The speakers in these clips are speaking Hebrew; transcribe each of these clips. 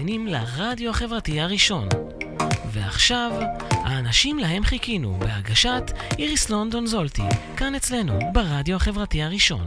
מאזינים לרדיו החברתי הראשון. ועכשיו, האנשים להם חיכינו, בהגשת איריס לונדון זולטי, כאן אצלנו, ברדיו החברתי הראשון.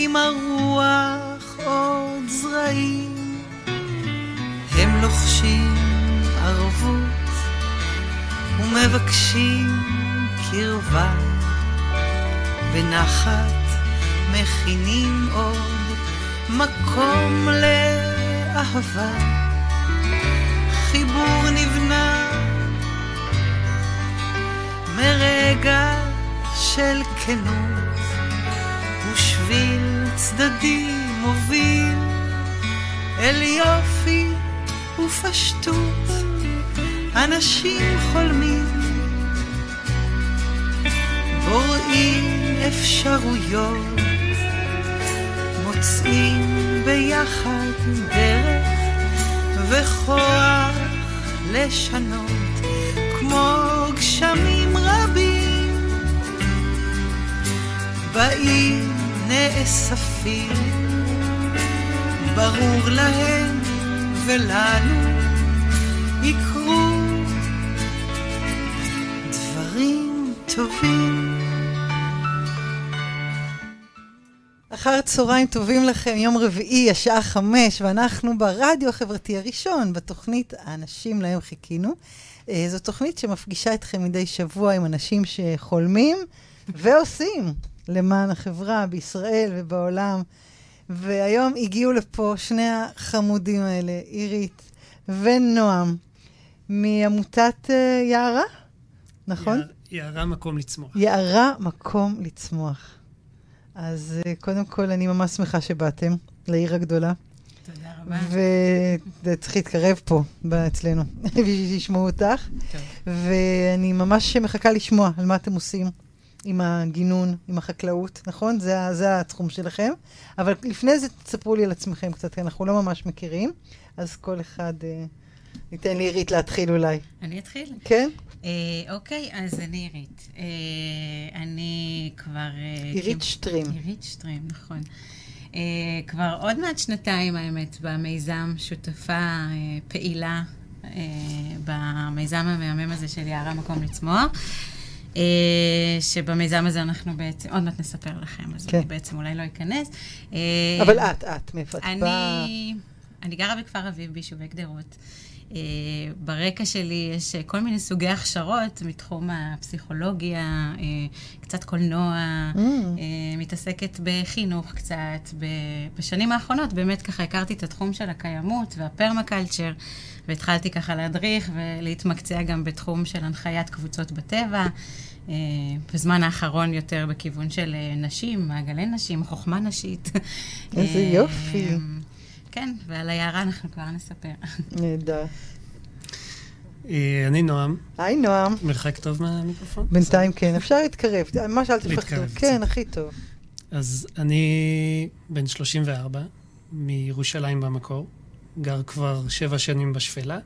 עם הרוח עוד זרעים. הם לוחשים ערבות ומבקשים קרבה. בנחת מכינים עוד מקום לאהבה. חיבור נבנה מרגע של כנות. צדדי מוביל אל יופי ופשטות. אנשים חולמים בוראים אפשרויות מוצאים ביחד דרך וכוח לשנות כמו גשמים רבים. באים נאספים, ברור להם ולנו יקרו דברים טובים. אחר צהריים טובים לכם, יום רביעי, השעה חמש, ואנחנו ברדיו החברתי הראשון, בתוכנית האנשים להם חיכינו. אה, זו תוכנית שמפגישה אתכם מדי שבוע עם אנשים שחולמים ועושים. למען החברה בישראל ובעולם. והיום הגיעו לפה שני החמודים האלה, עירית ונועם, מעמותת uh, יערה, נכון? יערה מקום לצמוח. יערה מקום לצמוח. אז uh, קודם כל, אני ממש שמחה שבאתם לעיר הגדולה. תודה רבה. וצריך להתקרב פה, אצלנו, בשביל שישמעו אותך. טוב. ואני ממש מחכה לשמוע על מה אתם עושים. עם הגינון, עם החקלאות, נכון? זה, זה התחום שלכם. אבל לפני זה תספרו לי על עצמכם קצת, כי אנחנו לא ממש מכירים. אז כל אחד, אה, ניתן לי עירית להתחיל אולי. אני אתחיל? כן. אה, אוקיי, אז אני עירית. אה, אני כבר... אה, עירית שטרים. עירית שטרים, נכון. אה, כבר עוד מעט שנתיים, האמת, במיזם, שותפה אה, פעילה אה, במיזם המהמם הזה של יערה מקום לצמוח. אה, שבמיזם הזה אנחנו בעצם, עוד מעט נספר לכם, אז כן. אני בעצם אולי לא אכנס. אה, אבל את, את, מאיפה את באה? אני גרה בכפר אביב ביישובי גדרות. Uh, ברקע שלי יש uh, כל מיני סוגי הכשרות מתחום הפסיכולוגיה, uh, קצת קולנוע, mm. מתעסקת בחינוך קצת. בשנים האחרונות באמת ככה הכרתי את התחום של הקיימות והפרמקלצ'ר, והתחלתי ככה להדריך ולהתמקצע גם בתחום של הנחיית קבוצות בטבע. Uh, בזמן האחרון יותר בכיוון של נשים, מעגלי נשים, חוכמה נשית. איזה יופי. כן, ועל היערה אנחנו כבר נספר. נהדר. אה, אני נועם. היי, נועם. מרחק טוב מהמיקרופון? בינתיים כן, אפשר להתקרב, ממש אל תפחדו. כן, הכי טוב. אז אני בן 34, מירושלים במקור, גר כבר שבע שנים בשפלה.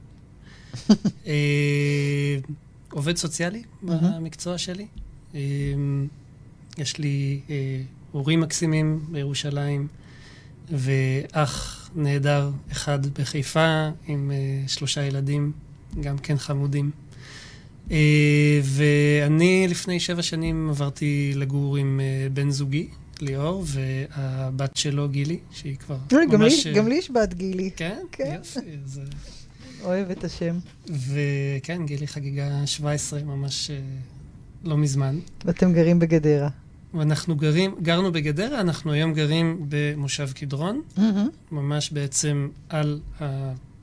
אה, עובד סוציאלי במקצוע שלי. אה, יש לי הורים מקסימים בירושלים, ואח נהדר אחד בחיפה עם uh, שלושה ילדים, גם כן חמודים. Uh, ואני לפני שבע שנים עברתי לגור עם uh, בן זוגי, ליאור, והבת שלו, גילי, שהיא כבר ממש... גם לי, גם לי יש בת גילי. כן? כן. יופי. אז... אוהב את השם. וכן, גילי חגיגה 17, ממש לא מזמן. ואתם גרים בגדרה. ואנחנו גרים, גרנו בגדרה, אנחנו היום גרים במושב קדרון, ממש בעצם על,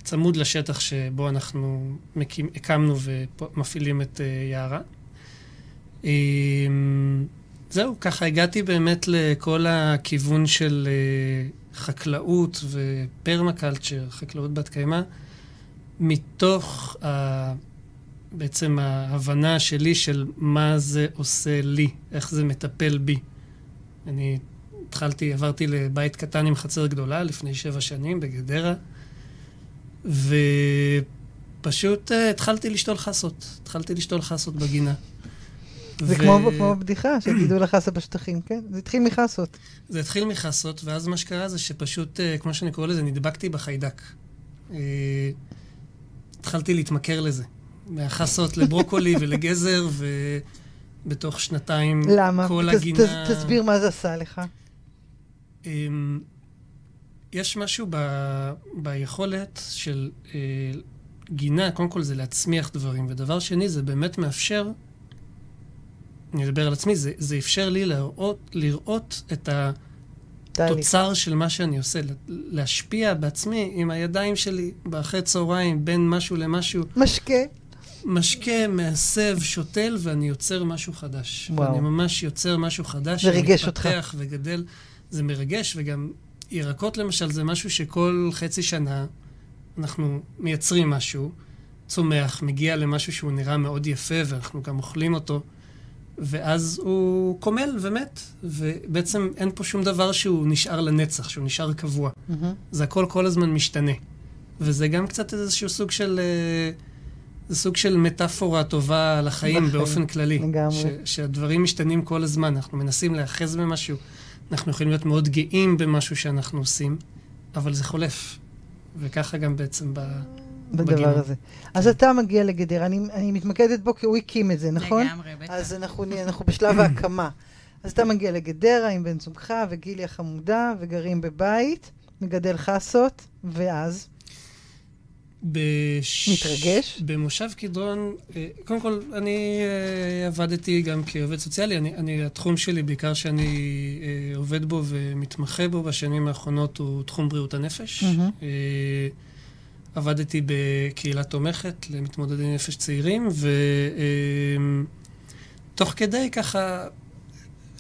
צמוד לשטח שבו אנחנו מקים, הקמנו ומפעילים את uh, יערה. Um, זהו, ככה הגעתי באמת לכל הכיוון של uh, חקלאות ופרמקלצ'ר, חקלאות בת קיימא, מתוך ה... בעצם ההבנה שלי של מה זה עושה לי, איך זה מטפל בי. אני התחלתי, עברתי לבית קטן עם חצר גדולה לפני שבע שנים בגדרה, ופשוט uh, התחלתי לשתול חסות. התחלתי לשתול חסות בגינה. זה כמו, כמו בבדיחה של גידול החסה בשטחים, כן? זה התחיל מחסות. זה התחיל מחסות, ואז מה שקרה זה שפשוט, uh, כמו שאני קורא לזה, נדבקתי בחיידק. Uh, התחלתי להתמכר לזה. מהחסות לברוקולי ולגזר, ובתוך שנתיים למה? כל תס, הגינה... תס, תסביר מה זה עשה לך. אמ, יש משהו ב, ביכולת של אה, גינה, קודם כל זה להצמיח דברים, ודבר שני, זה באמת מאפשר, אני אדבר על עצמי, זה, זה אפשר לי לראות, לראות את תהליך. התוצר של מה שאני עושה, להשפיע בעצמי עם הידיים שלי באחרי צהריים, בין משהו למשהו. משקה. משקה, מעשב, שותל, ואני יוצר משהו חדש. וואו. ואני ממש יוצר משהו חדש. זה ריגש אותך. שמתפתח וגדל. זה מרגש, וגם ירקות למשל, זה משהו שכל חצי שנה אנחנו מייצרים משהו, צומח, מגיע למשהו שהוא נראה מאוד יפה, ואנחנו גם אוכלים אותו, ואז הוא קומל ומת, ובעצם אין פה שום דבר שהוא נשאר לנצח, שהוא נשאר קבוע. מהמם. זה הכל כל הזמן משתנה. וזה גם קצת איזשהו סוג של... אה, זה סוג של מטאפורה טובה לחיים לחיים, באופן כללי. לגמרי. ש, שהדברים משתנים כל הזמן, אנחנו מנסים להיאחז במשהו, אנחנו יכולים להיות מאוד גאים במשהו שאנחנו עושים, אבל זה חולף. וככה גם בעצם ב... בדבר בגינה. הזה. אז אתה מגיע לגדרה, אני, אני מתמקדת בו כי הוא הקים את זה, נכון? לגמרי, בטח. אז אנחנו, אנחנו בשלב ההקמה. אז אתה מגיע לגדרה עם בן זוגך וגילי החמודה, וגרים בבית, מגדל חסות, ואז? בש... מתרגש? במושב קדרון, אה, קודם כל, אני אה, עבדתי גם כעובד סוציאלי. אני, אני, התחום שלי, בעיקר שאני אה, עובד בו ומתמחה בו בשנים האחרונות, הוא תחום בריאות הנפש. אה, עבדתי בקהילה תומכת למתמודדי נפש צעירים, ותוך כדי ככה,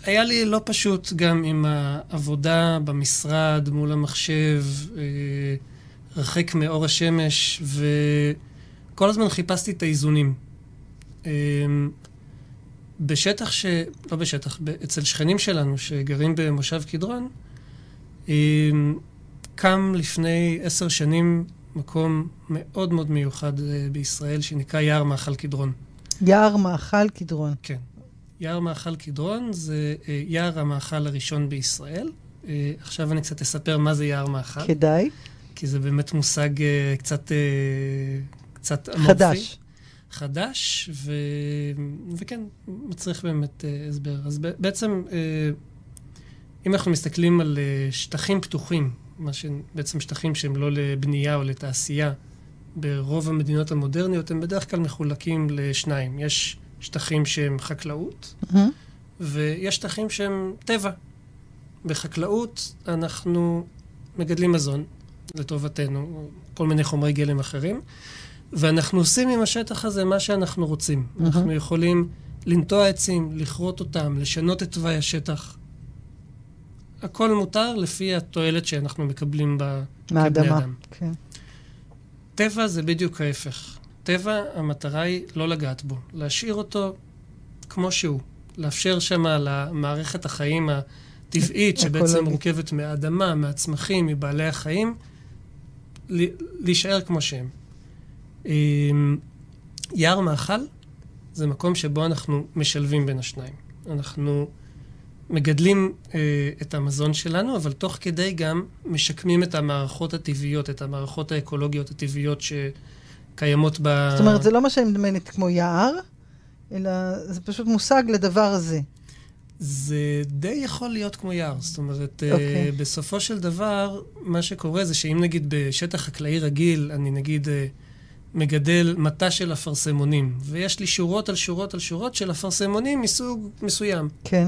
היה לי לא פשוט גם עם העבודה במשרד, מול המחשב, אה, הרחק מאור השמש, וכל הזמן חיפשתי את האיזונים. אה, בשטח ש... לא בשטח, אצל שכנים שלנו שגרים במושב קדרון, אה, קם לפני עשר שנים מקום מאוד מאוד מיוחד אה, בישראל, שנקרא יער מאכל קדרון. יער מאכל קדרון. כן. יער מאכל קדרון זה אה, יער המאכל הראשון בישראל. אה, עכשיו אני קצת אספר מה זה יער מאכל, כדאי. כי זה באמת מושג אה, קצת, אה, קצת אמורפי. חדש. חדש, ו... וכן, מצריך באמת אה, הסבר. אז בעצם, אה, אם אנחנו מסתכלים על אה, שטחים פתוחים, מה שבעצם שטחים שהם לא לבנייה או לתעשייה, ברוב המדינות המודרניות, הם בדרך כלל מחולקים לשניים. יש שטחים שהם חקלאות, מהמם. ויש שטחים שהם טבע. בחקלאות אנחנו מגדלים מזון לטובתנו, כל מיני חומרי גלם אחרים, ואנחנו עושים עם השטח הזה מה שאנחנו רוצים. מהמם. אנחנו יכולים לנטוע עצים, לכרות אותם, לשנות את תוואי השטח. הכל מותר לפי התועלת שאנחנו מקבלים ב... מהאדמה. אדם. כן. טבע זה בדיוק ההפך. טבע, המטרה היא לא לגעת בו, להשאיר אותו כמו שהוא. לאפשר שם למערכת החיים הטבעית, שבעצם. מורכבת מהאדמה, מהצמחים, מבעלי החיים, להישאר כמו שהם. אמ, יער מאכל זה מקום שבו אנחנו משלבים בין השניים. אנחנו מגדלים אה, את המזון שלנו, אבל תוך כדי גם משקמים את המערכות הטבעיות, את המערכות האקולוגיות הטבעיות שקיימות ב... זאת אומרת, זה לא מה שאני מדמיינת כמו יער, אלא זה פשוט מושג לדבר הזה. זה די יכול להיות כמו יער. זאת אומרת, אה, אוקיי. בסופו של דבר, מה שקורה זה שאם נגיד בשטח חקלאי רגיל, אני נגיד אה, מגדל מטע של אפרסמונים, ויש לי שורות על שורות על שורות של אפרסמונים מסוג מסוים. כן.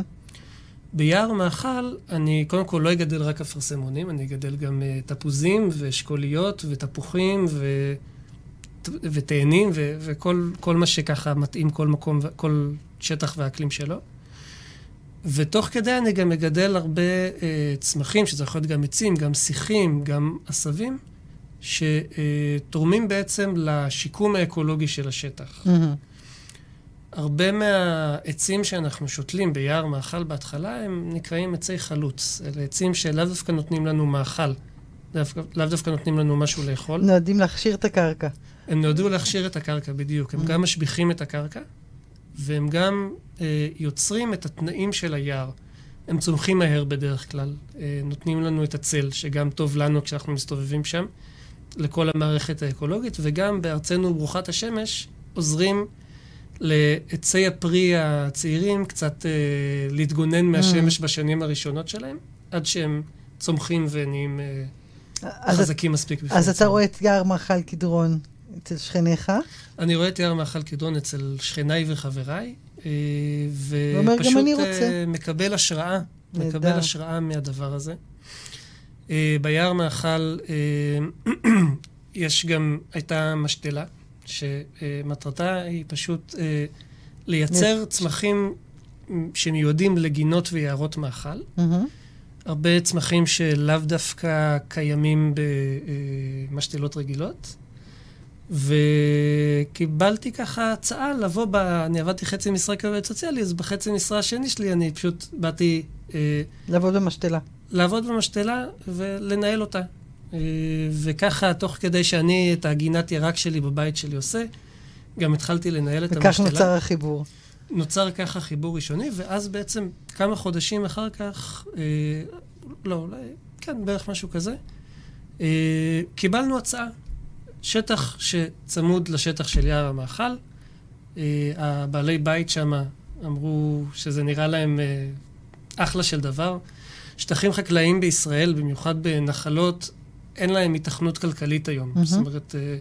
ביער מאכל אני קודם כל לא אגדל רק אפרסמונים, אני אגדל גם uh, תפוזים ואשכוליות ותפוחים ו... ותאנים ו... וכל מה שככה מתאים כל מקום, כל שטח והאקלים שלו. ותוך כדי אני גם מגדל הרבה uh, צמחים, שזה יכול להיות גם עצים, גם שיחים, גם עשבים, שתורמים בעצם לשיקום האקולוגי של השטח. Mm-hmm. הרבה מהעצים שאנחנו שותלים ביער מאכל בהתחלה, הם נקראים עצי חלוץ. אלה עצים שלאו דווקא נותנים לנו מאכל, לאו דווקא נותנים לנו משהו לאכול. נועדים להכשיר את הקרקע. הם נועדו להכשיר את הקרקע, בדיוק. הם גם משביחים את הקרקע, והם גם אה, יוצרים את התנאים של היער. הם צומחים מהר בדרך כלל, אה, נותנים לנו את הצל, שגם טוב לנו כשאנחנו מסתובבים שם, לכל המערכת האקולוגית, וגם בארצנו ברוכת השמש עוזרים לעצי הפרי הצעירים קצת אה, להתגונן מהשמש mm. בשנים הראשונות שלהם, עד שהם צומחים ונהיים אה, חזקים מספיק בפני אז אתה רואה את יער מאכל קדרון אצל שכניך? אני רואה את יער מאכל קדרון אצל שכניי וחבריי, אה, ופשוט אה, מקבל השראה, נדע. מקבל השראה מהדבר הזה. אה, ביער מאכל אה, יש גם, הייתה משתלה. שמטרתה היא פשוט אה, לייצר צמחים שמיועדים לגינות ויערות מאכל. הרבה צמחים שלאו דווקא קיימים במשתלות רגילות. וקיבלתי ככה הצעה לבוא ב... אני עבדתי חצי משרה כעובד סוציאלי, אז בחצי משרה השני שלי אני פשוט באתי... אה, לעבוד במשתלה. לעבוד במשתלה ולנהל אותה. אה, וככה, תוך כדי שאני את הגינת ירק שלי בבית שלי עושה, גם התחלתי לנהל את המשתלה. וכך נוצר החיבור. נוצר ככה חיבור ראשוני, ואז בעצם כמה חודשים אחר כך, אה, לא, אולי, כן, בערך משהו כזה, אה, קיבלנו הצעה. שטח שצמוד לשטח של יער המאכל. אה, הבעלי בית שם אמרו שזה נראה להם אה, אחלה של דבר. שטחים חקלאיים בישראל, במיוחד בנחלות, אין להם התכנות כלכלית היום. Mm-hmm. זאת אומרת, אה,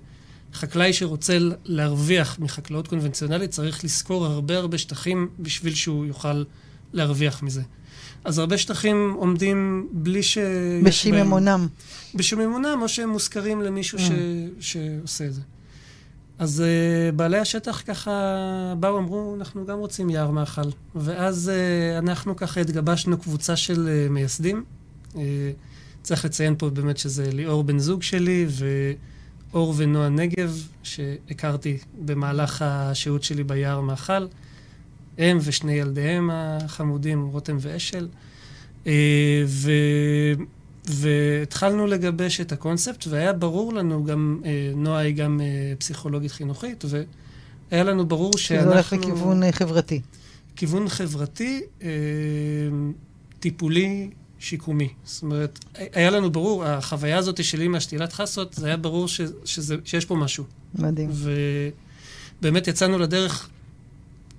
חקלאי שרוצה להרוויח מחקלאות קונבנציונלית צריך לשכור הרבה הרבה שטחים בשביל שהוא יוכל להרוויח מזה. אז הרבה שטחים עומדים בלי ש... בשיממונם. בשיממונם, או שהם מושכרים למישהו mm. ש... שעושה את זה. אז uh, בעלי השטח ככה באו, אמרו, אנחנו גם רוצים יער מאכל. ואז uh, אנחנו ככה התגבשנו קבוצה של uh, מייסדים. Uh, צריך לציין פה באמת שזה ליאור בן זוג שלי, ואור ונועה נגב, שהכרתי במהלך השהות שלי ביער מאכל. הם ושני ילדיהם החמודים, רותם ואשל. אה, ו... והתחלנו לגבש את הקונספט, והיה ברור לנו, גם אה, נועה היא גם אה, פסיכולוגית חינוכית, והיה לנו ברור שאנחנו... זה הולך לכיוון חברתי. כיוון חברתי, טיפולי, שיקומי. זאת אומרת, היה לנו ברור, החוויה הזאת שלי מהשתילת חסות, זה היה ברור ש, שזה, שיש פה משהו. מדהים. ובאמת יצאנו לדרך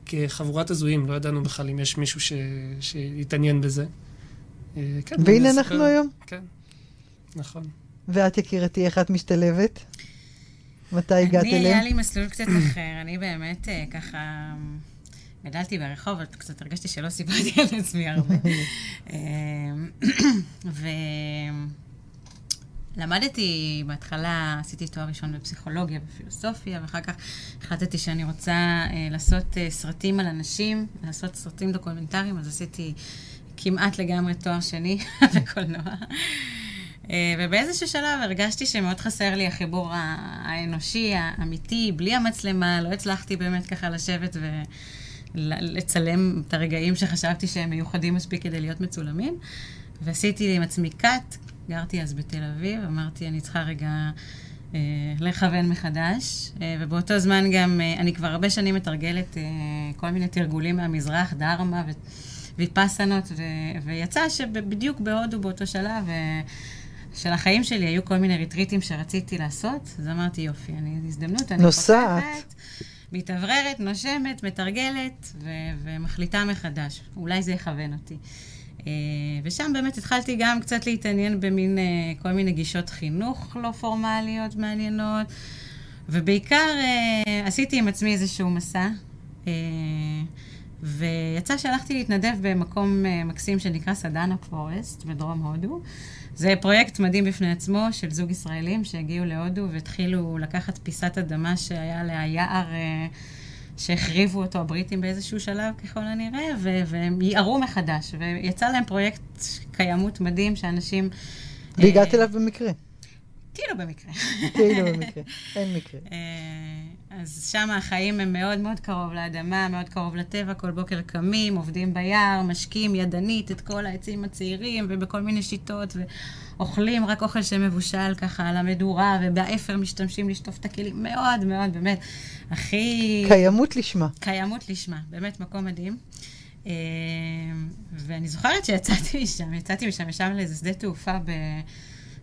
כחבורת הזויים, לא ידענו בכלל אם יש מישהו ש... שיתעניין בזה. אה, כן, והנה אנחנו ספר... היום. כן, נכון. ואת יקירתי, איך את משתלבת? מתי הגעת אליהם? אני, היה לי מסלול קצת אחר. אני באמת אה, ככה... גדלתי ברחוב, אבל קצת הרגשתי שלא סיפרתי על עצמי הרבה. אה, ולמדתי, בהתחלה עשיתי תואר ראשון בפסיכולוגיה ופילוסופיה, ואחר כך החלטתי שאני רוצה אה, לעשות אה, סרטים על אנשים, לעשות סרטים דוקומנטריים, אז עשיתי כמעט לגמרי תואר שני בקולנוע. ובאיזשהו שלב הרגשתי שמאוד חסר לי החיבור האנושי, האמיתי, בלי המצלמה, לא הצלחתי באמת ככה לשבת ו... לצלם את הרגעים שחשבתי שהם מיוחדים מספיק כדי להיות מצולמים. ועשיתי עם עצמי קאט, גרתי אז בתל אביב, אמרתי, אני צריכה רגע אה, לכוון מחדש. אה, ובאותו זמן גם, אה, אני כבר הרבה שנים מתרגלת אה, כל מיני תרגולים מהמזרח, דרמה ו... ויפסנות, ו... ויצא שבדיוק בהודו באותו שלב, אה, של החיים שלי היו כל מיני ריטריטים שרציתי לעשות, אז אמרתי, יופי, אני הזדמנות, אני נוסעת. מתאווררת, נושמת, מתרגלת ו- ומחליטה מחדש. אולי זה יכוון אותי. Uh, ושם באמת התחלתי גם קצת להתעניין במין uh, כל מיני גישות חינוך לא פורמליות מעניינות, ובעיקר אה, עשיתי עם עצמי איזשהו מסע, אה, ויצא שהלכתי להתנדב במקום אה, מקסים שנקרא סדאנה פורסט בדרום הודו. זה פרויקט מדהים בפני עצמו של זוג ישראלים שהגיעו להודו והתחילו לקחת פיסת אדמה שהיה עליה יער אה, שהחריבו אותו הבריטים באיזשהו שלב ככל הנראה, והם יערו מחדש, ויצא להם פרויקט קיימות מדהים שאנשים... והגעת אה, אליו במקרה. כאילו במקרה. כאילו במקרה, אין מקרה. אז שם החיים הם מאוד מאוד קרוב לאדמה, מאוד קרוב לטבע, כל בוקר קמים, עובדים ביער, משקים ידנית את כל העצים הצעירים ובכל מיני שיטות, ואוכלים רק אוכל שמבושל ככה על המדורה, ובאפר משתמשים לשטוף את הכלים, מאוד מאוד, באמת, הכי... קיימות לשמה. קיימות לשמה, באמת מקום מדהים. אה, ואני זוכרת שיצאתי משם, יצאתי משם, ישבנו לאיזה שדה תעופה ב...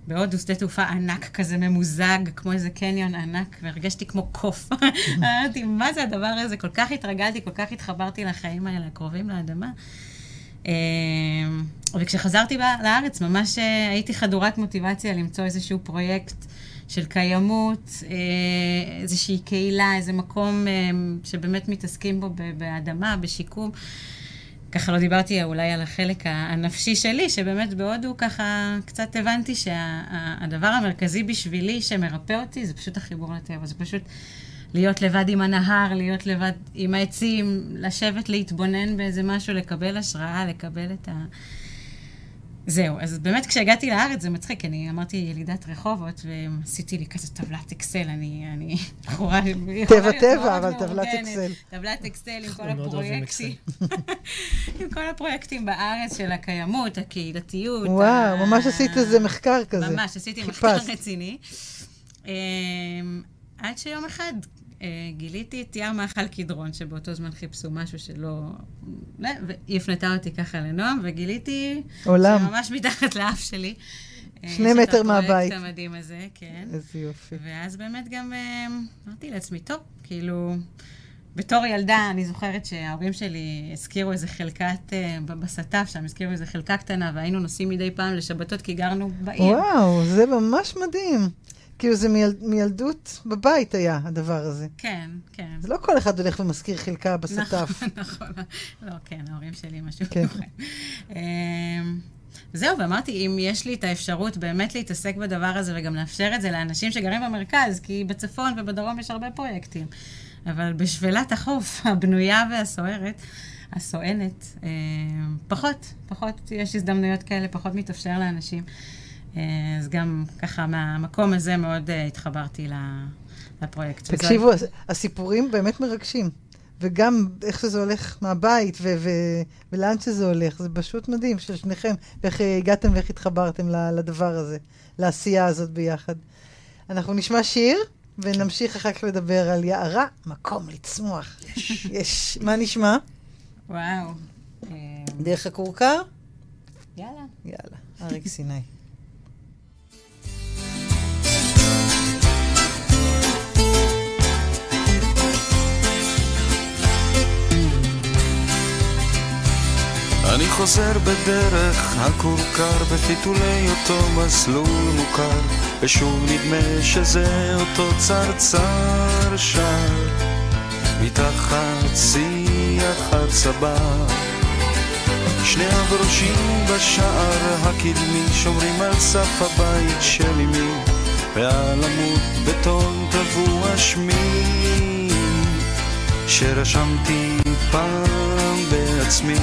בהודו, שדה תעופה ענק כזה ממוזג, כמו איזה קניון ענק, והרגשתי כמו קוף. אמרתי, מה זה הדבר הזה? כל כך התרגלתי, כל כך התחברתי לחיים האלה, הקרובים לאדמה. אה, וכשחזרתי לארץ, ממש אה, הייתי חדורת מוטיבציה למצוא איזשהו פרויקט של קיימות, אה, איזושהי קהילה, איזה מקום שבאמת מתעסקים בו באדמה, בשיקום. ככה לא דיברתי אולי על החלק הנפשי שלי, שבאמת בהודו ככה קצת הבנתי שהדבר שה, המרכזי בשבילי שמרפא אותי זה פשוט החיבור לטבע, זה פשוט להיות לבד עם הנהר, להיות לבד עם העצים, לשבת להתבונן באיזה משהו, לקבל השראה, לקבל את ה... זהו, אז באמת כשהגעתי לארץ זה מצחיק, אני אמרתי ילידת רחובות, ועשיתי לי כזה טבלת אקסל, אני, אני בחורה... טבע טבע, אבל טבלת אקסל. טבלת אקסל עם כל הפרויקטים. עם כל הפרויקטים בארץ של הקיימות, הקהילתיות. וואו, ממש עשית איזה מחקר כזה. ממש, עשיתי מחקר רציני. אמ, עד שיום אחד גיליתי את ים מאכל קדרון, שבאותו זמן חיפשו משהו שלא... והיא הפנתה אותי ככה לנועם, וגיליתי... עולם. שממש מתחת לאף שלי. אה, שני מטר מהבית. יש את הפרויקט המדהים הזה, כן. איזה יופי. ואז באמת גם uh, אמרתי לעצמי, טוב, כאילו... בתור ילדה, אני זוכרת שההורים שלי הזכירו איזה חלקת, בסטף שם, הזכירו איזה חלקה קטנה, והיינו נוסעים מדי פעם לשבתות, כי גרנו בעיר. וואו, זה ממש מדהים. כאילו זה מיל, מילדות בבית היה, הדבר הזה. כן, כן. זה לא כל אחד הולך ומזכיר חלקה בסטף. נכון, נכון. לא, כן, ההורים שלי משהו כן. אמ, זהו, ואמרתי, אם יש לי את האפשרות באמת להתעסק בדבר הזה וגם לאפשר את זה לאנשים שגרים במרכז, כי בצפון ובדרום יש הרבה פרויקטים, אבל בשפלת החוף הבנויה והסוערת, הסואנת, אמ, פחות, פחות יש הזדמנויות כאלה, פחות מתאפשר לאנשים. אה, אז גם ככה מהמקום הזה מאוד אה, התחברתי לפרויקט. תקשיבו, וזה... הסיפורים באמת מרגשים. וגם איך שזה הולך מהבית ו- ו- ולאן שזה הולך, זה פשוט מדהים של שניכם, ואיך הגעתם ואיך התחברתם לדבר הזה, לעשייה הזאת ביחד. אנחנו נשמע שיר, ונמשיך אחר כך לדבר על יערה, מקום לצמוח. יש. יש. מה נשמע? וואו. דרך הכורכר? יאללה. יאללה, אריק סיני. אני חוזר בדרך הכורכר בפיתולי אותו מסלול מוכר ושוב נדמה שזה אותו צרצר שר. מתחת שיח הצבא שני הברושים בשער הקדמי שומרים על סף הבית של אמי ועל עמוד בטון טבוע שמי שרשמתי פעם בעצמי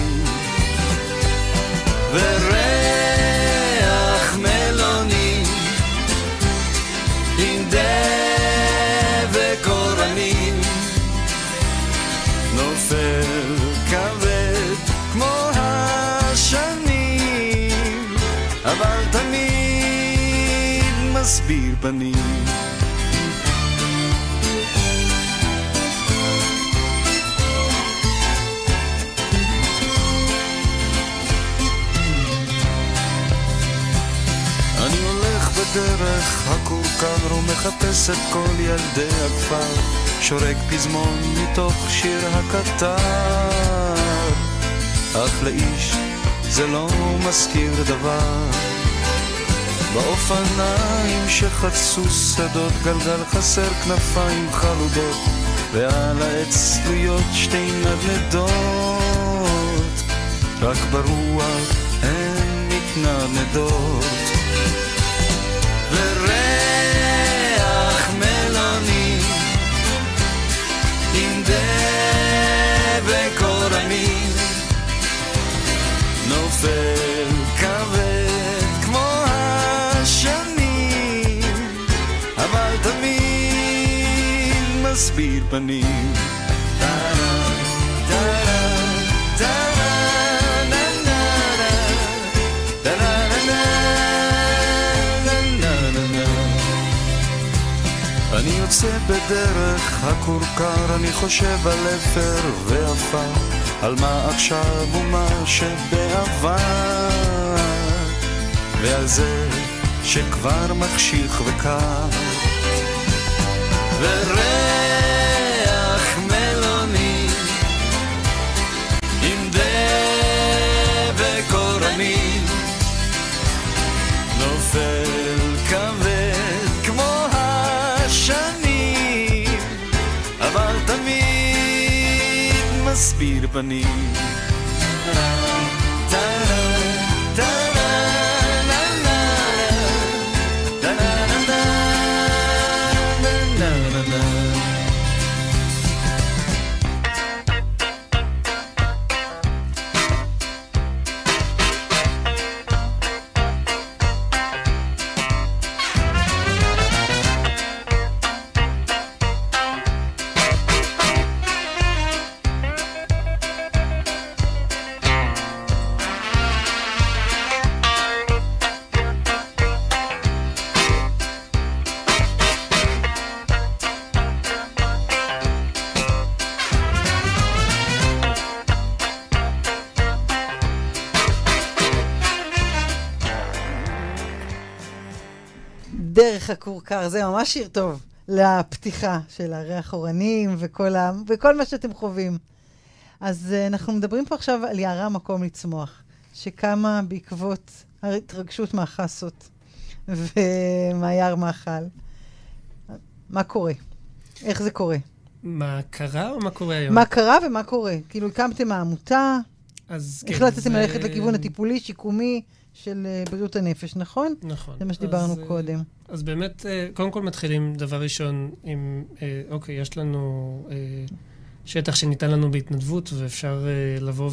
וריח מלוני עם דבק אורנים נופל כבד כמו השנים אבל תמיד מסביר פנים דרך הכורכר ומחפש את כל ילדי הכפר שורק פזמון מתוך שיר הקטר. אך לאיש זה לא מזכיר דבר. באופניים שחצו שדות, גלגל חסר כנפיים חלודות, ועל העץ תלויות שתי נדנדות, רק ברוח הן מתנדנדות. וריח מלוני עם דבק אורנים נופל כבד כמו השנים אבל תמיד מסביר פנים. טה-דה, טה-דה, טה-דה, אני יוצא בדרך הכורכר, אני חושב על אפר ועפר, על מה עכשיו ומה שבעבר, ועל זה שכבר מחשיך וקר. וריח תמיד מסביר פנים. דרך הכורכר, זה ממש שיר טוב לפתיחה של הריח אורנים וכל, ה... וכל מה שאתם חווים. אז uh, אנחנו מדברים פה עכשיו על יערה מקום לצמוח, שקמה בעקבות ההתרגשות מהחסות ומהיער מאכל. מה קורה? איך זה קורה? מה קרה או מה קורה היום? מה קרה ומה קורה? כאילו, הקמתם העמותה, אז כן, החלטתם זה- ללכת לכיוון הטיפולי, שיקומי של uh, בריאות הנפש, נכון? נכון. זה מה שדיברנו אז, אה, קודם. אז באמת, אה, קודם כל מתחילים, דבר ראשון, עם, אה, אוקיי, יש לנו אה, שטח שניתן לנו בהתנדבות, ואפשר אה, לבוא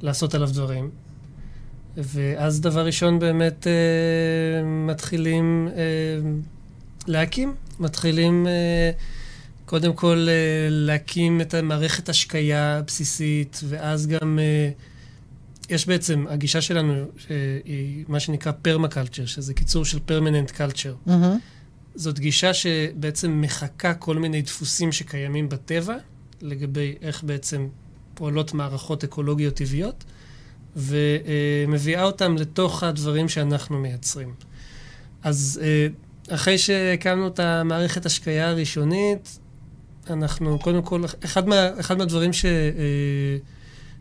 ולעשות עליו דברים. ואז דבר ראשון באמת אה, מתחילים אה, להקים, מתחילים אה, קודם כל אה, להקים את המערכת השקיה הבסיסית, ואז גם אה, יש בעצם, הגישה שלנו אה, היא מה שנקרא פרמקלצ'ר, שזה קיצור של פרמננט קלצ'ר. מהמם. זאת גישה שבעצם מחקה כל מיני דפוסים שקיימים בטבע, לגבי איך בעצם פועלות מערכות אקולוגיות טבעיות, ומביאה אותם לתוך הדברים שאנחנו מייצרים. אז אה, אחרי שהקמנו את המערכת השקיה הראשונית, אנחנו קודם כל, אחד, מה, אחד מהדברים ש...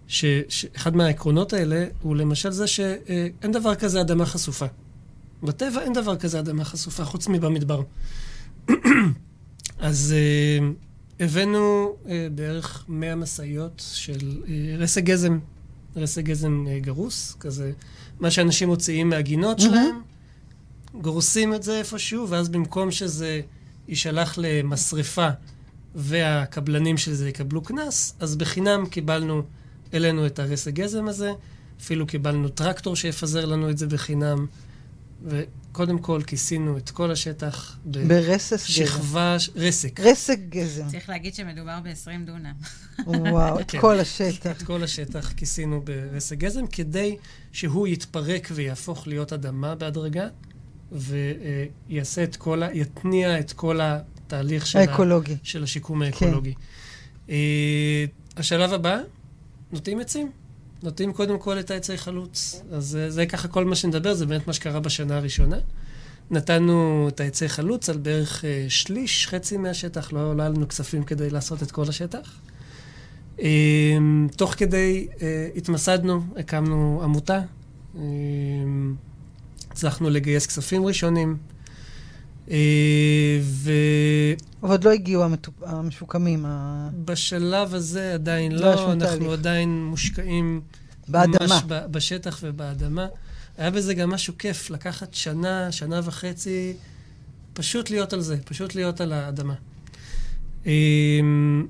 אה, ש, ש... אחד מהעקרונות האלה הוא למשל זה שאין דבר כזה אדמה חשופה. בטבע אין דבר כזה אדמה חשופה, חוץ מבמדבר. אז אה, הבאנו אה, בערך 100 משאיות של אה, רסק גזם, רסק גזם אה, גרוס, כזה, מה שאנשים מוציאים מהגינות שלהם, גורסים את זה איפשהו, ואז במקום שזה יישלח למשרפה והקבלנים של זה יקבלו קנס, אז בחינם קיבלנו אלינו את הרסק גזם הזה, אפילו קיבלנו טרקטור שיפזר לנו את זה בחינם, וקודם כל כיסינו את כל השטח ברסס גזם. בשכבה, רסק. רסק גזם. צריך להגיד שמדובר ב-20 דונם. וואו, את כן. כל השטח. את כל השטח כיסינו ברסק גזם, כדי שהוא יתפרק ויהפוך להיות אדמה בהדרגה, ויעשה את כל ה... יתניע את כל התהליך של, ה. של השיקום האקולוגי. אה, השלב הבא, נוטעים עצים. נוטעים קודם כל את העצי חלוץ. אז זה, זה ככה כל מה שנדבר, זה באמת מה שקרה בשנה הראשונה. נתנו את העצי חלוץ על בערך אה, שליש, חצי מהשטח, לא, היה לנו כספים כדי לעשות את כל השטח. אה, תוך כדי אה, התמסדנו, הקמנו עמותה. אה, הצלחנו לגייס כספים ראשונים. אה, אבל עוד לא הגיעו המטופ... המשוקמים. ה... ובשלב הזה עדיין לא לא, אנחנו תהליך. עדיין מושקעים באדמה. ממש ב- בשטח ובאדמה. היה בזה גם משהו כיף, לקחת שנה, שנה וחצי, פשוט להיות על זה, פשוט להיות על האדמה. אמ,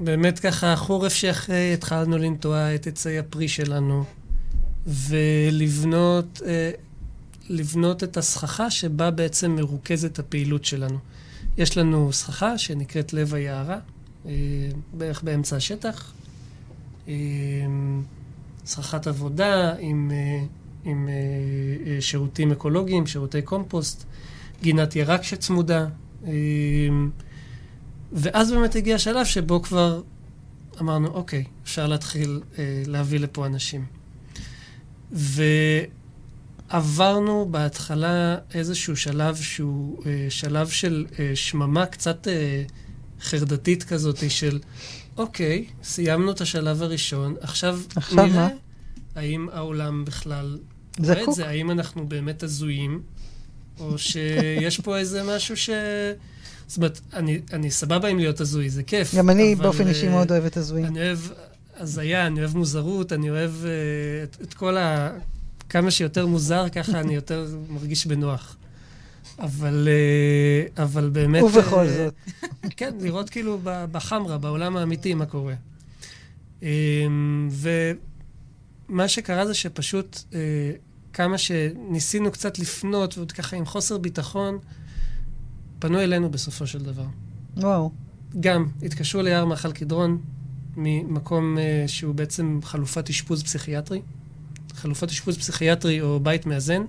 באמת ככה, חורף שאחרי התחלנו לנטוע את עצי הפרי שלנו, ולבנות אה, לבנות את הסככה שבה בעצם מרוכזת הפעילות שלנו. יש לנו סככה שנקראת לב היערה, אה, בערך באמצע השטח. אה, סככת עבודה עם, אה, עם שירותים אקולוגיים, שירותי קומפוסט, גינת ירק שצמודה. ואז באמת הגיע השלב שבו כבר אמרנו, אוקיי, אפשר להתחיל להביא לפה אנשים. ועברנו בהתחלה איזשהו שלב שהוא אה, שלב של אה, שממה קצת אה, חרדתית כזאת, של אוקיי, סיימנו את השלב הראשון, עכשיו, עכשיו נראה מה? האם העולם בכלל רואה את זקוק. זה, האם אנחנו באמת הזויים, או שיש פה איזה משהו ש... זאת אומרת, אני, אני סבבה עם להיות הזוי, זה כיף. גם אני אבל, באופן אה, אישי מאוד אוהבת הזויים. אני אוהב הזיה, אני אוהב מוזרות, אני אוהב uh, את, את כל ה... כמה שיותר מוזר, ככה אני יותר מרגיש בנוח. אבל, uh, אבל באמת... ובכל אה, זאת. כן, לראות כאילו בחמרה, בעולם האמיתי, מה קורה. Um, ומה שקרה זה שפשוט כמה שניסינו קצת לפנות, ועוד ככה עם חוסר ביטחון, פנו אלינו בסופו של דבר. וואו. גם, התקשרו ליער מאכל קדרון ממקום שהוא בעצם חלופת אשפוז פסיכיאטרי. חלופת אשפוז פסיכיאטרי או בית מאזן.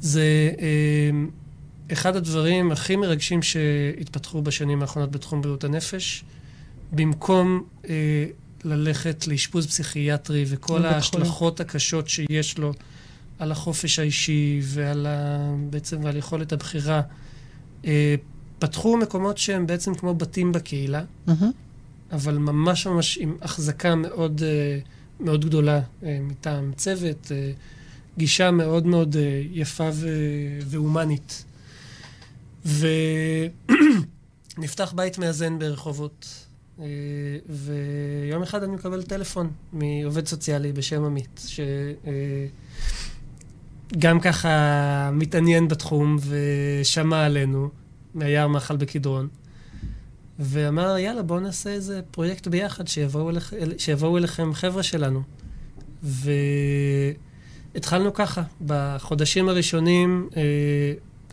זה uh, אחד הדברים הכי מרגשים שהתפתחו בשנים האחרונות בתחום בריאות הנפש. במקום uh, ללכת לאשפוז פסיכיאטרי וכל ההשלכות הקשות שיש לו על החופש האישי ועל ה... בעצם ועל יכולת הבחירה, uh, פתחו מקומות שהם בעצם כמו בתים בקהילה, מהמם. אבל ממש ממש עם החזקה מאוד, אה, מאוד גדולה אה, מטעם צוות, אה, גישה מאוד מאוד אה, יפה ו- והומנית. ונפתח בית מאזן ברחובות, אה, ויום אחד אני מקבל טלפון מעובד סוציאלי בשם עמית, שגם ככה מתעניין בתחום ושמע עלינו מהיער מאכל בקדרון. ואמר, יאללה, בואו נעשה איזה פרויקט ביחד, שיבואו, אליכ... אל- שיבואו אליכם חבר'ה שלנו. והתחלנו ככה. בחודשים הראשונים אה,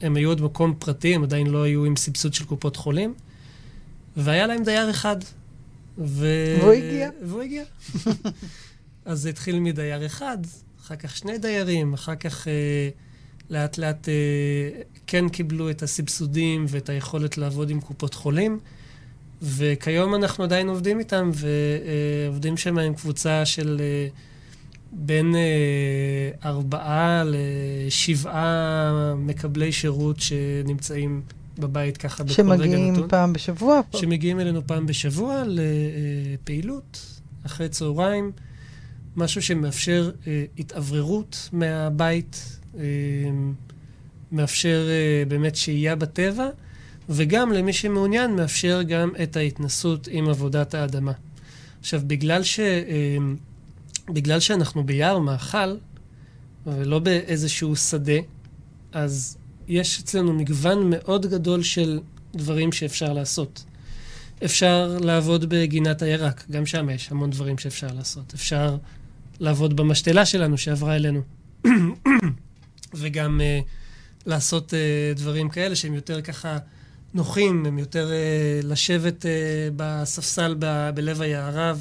הם היו עוד מקום פרטי, הם עדיין לא היו עם סבסוד של קופות חולים, והיה להם דייר אחד. ו... והוא הגיע. והוא הגיע. אז זה התחיל מדייר אחד, אחר כך שני דיירים, אחר כך אה, לאט לאט אה, כן קיבלו את הסבסודים ואת היכולת לעבוד עם קופות חולים. וכיום אנחנו עדיין עובדים איתם, ועובדים שם עם קבוצה של אה, בין אה, ארבעה לשבעה מקבלי שירות שנמצאים בבית ככה בכל רגע שמגיעים נתון. פעם בשבוע. שמגיעים אלינו פעם בשבוע לפעילות, אחרי צהריים, משהו שמאפשר אה, התאווררות מהבית, אה, מאפשר אה, באמת שהייה בטבע, וגם למי שמעוניין מאפשר גם את ההתנסות עם עבודת האדמה. עכשיו, בגלל, ש, אה, בגלל שאנחנו ביער מאכל, ולא באיזשהו שדה, אז יש אצלנו מגוון מאוד גדול של דברים שאפשר לעשות. אפשר לעבוד בגינת הירק, גם שם יש המון דברים שאפשר לעשות. אפשר לעבוד במשתלה שלנו שעברה אלינו, וגם uh, לעשות uh, דברים כאלה שהם יותר ככה נוחים, הם יותר uh, לשבת uh, בספסל ב- בלב היערה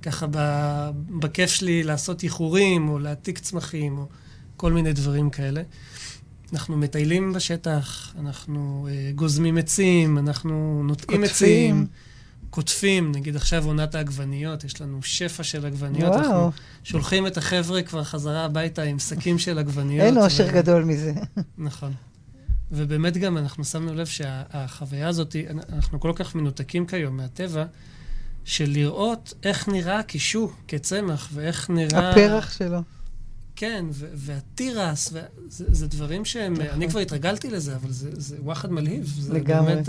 וככה ב- בכיף שלי לעשות איחורים או להעתיק צמחים או כל מיני דברים כאלה. אנחנו מטיילים בשטח, אנחנו uh, גוזמים עצים, אנחנו נוטעים. עצים, קוטפים, נגיד עכשיו עונת העגבניות, יש לנו שפע של עגבניות, אנחנו וואו, שולחים את החבר'ה כבר חזרה הביתה עם שקים של עגבניות. אין אושר ו- גדול מזה. נכון. ובאמת גם אנחנו שמנו לב שהחוויה הזאת, אנחנו כל כך מנותקים כיום מהטבע, של לראות איך נראה קישו כצמח, ואיך נראה... הפרח שלו. כן, והתירס, ו- זה, זה דברים שהם, נכון. אני כבר התרגלתי לזה, אבל זה, זה וואחד מלהיב. זה לגמרי. באמת...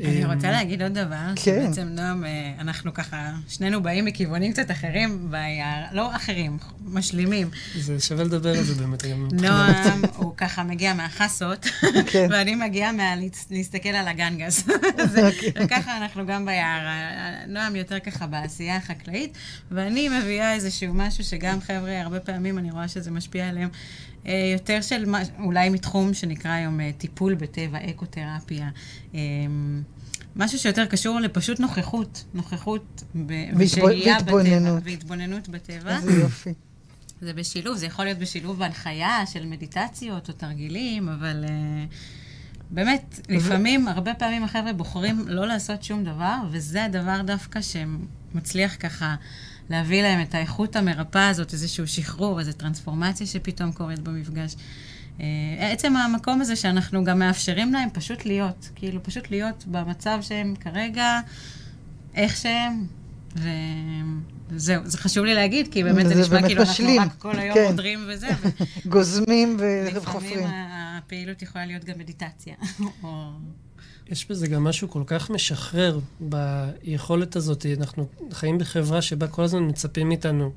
אה, אני אה, רוצה להגיד עוד דבר, כן. שבעצם נועם, אה, אנחנו ככה, שנינו באים מכיוונים קצת אחרים, ביער, לא אחרים, משלימים. זה שווה לדבר על זה באמת גם. נועם, הוא ככה מגיע מהחסות, כן. ואני מגיעה להסתכל על הגנגס. זה- וככה אנחנו גם ביער. נועם יותר ככה בעשייה החקלאית, ואני מביאה איזשהו משהו שגם חבר'ה, הרבה פעמים אני רואה שזה משפיע עליהם. אה, יותר של, מה- אולי מתחום שנקרא היום אה, טיפול בטבע, אקותרפיה. אה, משהו שיותר קשור לפשוט נוכחות, נוכחות ב- ושהייה בטבע. והתבוננות בטבע. איזה יופי. זה בשילוב, זה יכול להיות בשילוב בהנחיה של מדיטציות או תרגילים, אבל uh, באמת, לפעמים, הרבה פעמים החבר'ה בוחרים לא לעשות שום דבר, וזה הדבר דווקא שמצליח ככה להביא להם את האיכות המרפאה הזאת, איזשהו שחרור, איזו טרנספורמציה שפתאום קורית במפגש. Uh, עצם המקום הזה שאנחנו גם מאפשרים להם פשוט להיות, כאילו פשוט להיות במצב שהם כרגע, איך שהם, ו... זהו, זה חשוב לי להגיד, כי באמת זה זה נשמע באמת כאילו משלים, אנחנו רק כל היום כן. עודרים וזה, גוזמים ולפעמים וחופרים. הפעילות יכולה להיות גם מדיטציה. או... יש בזה גם משהו כל כך משחרר ביכולת הזאת. אנחנו חיים בחברה שבה כל הזמן מצפים מאיתנו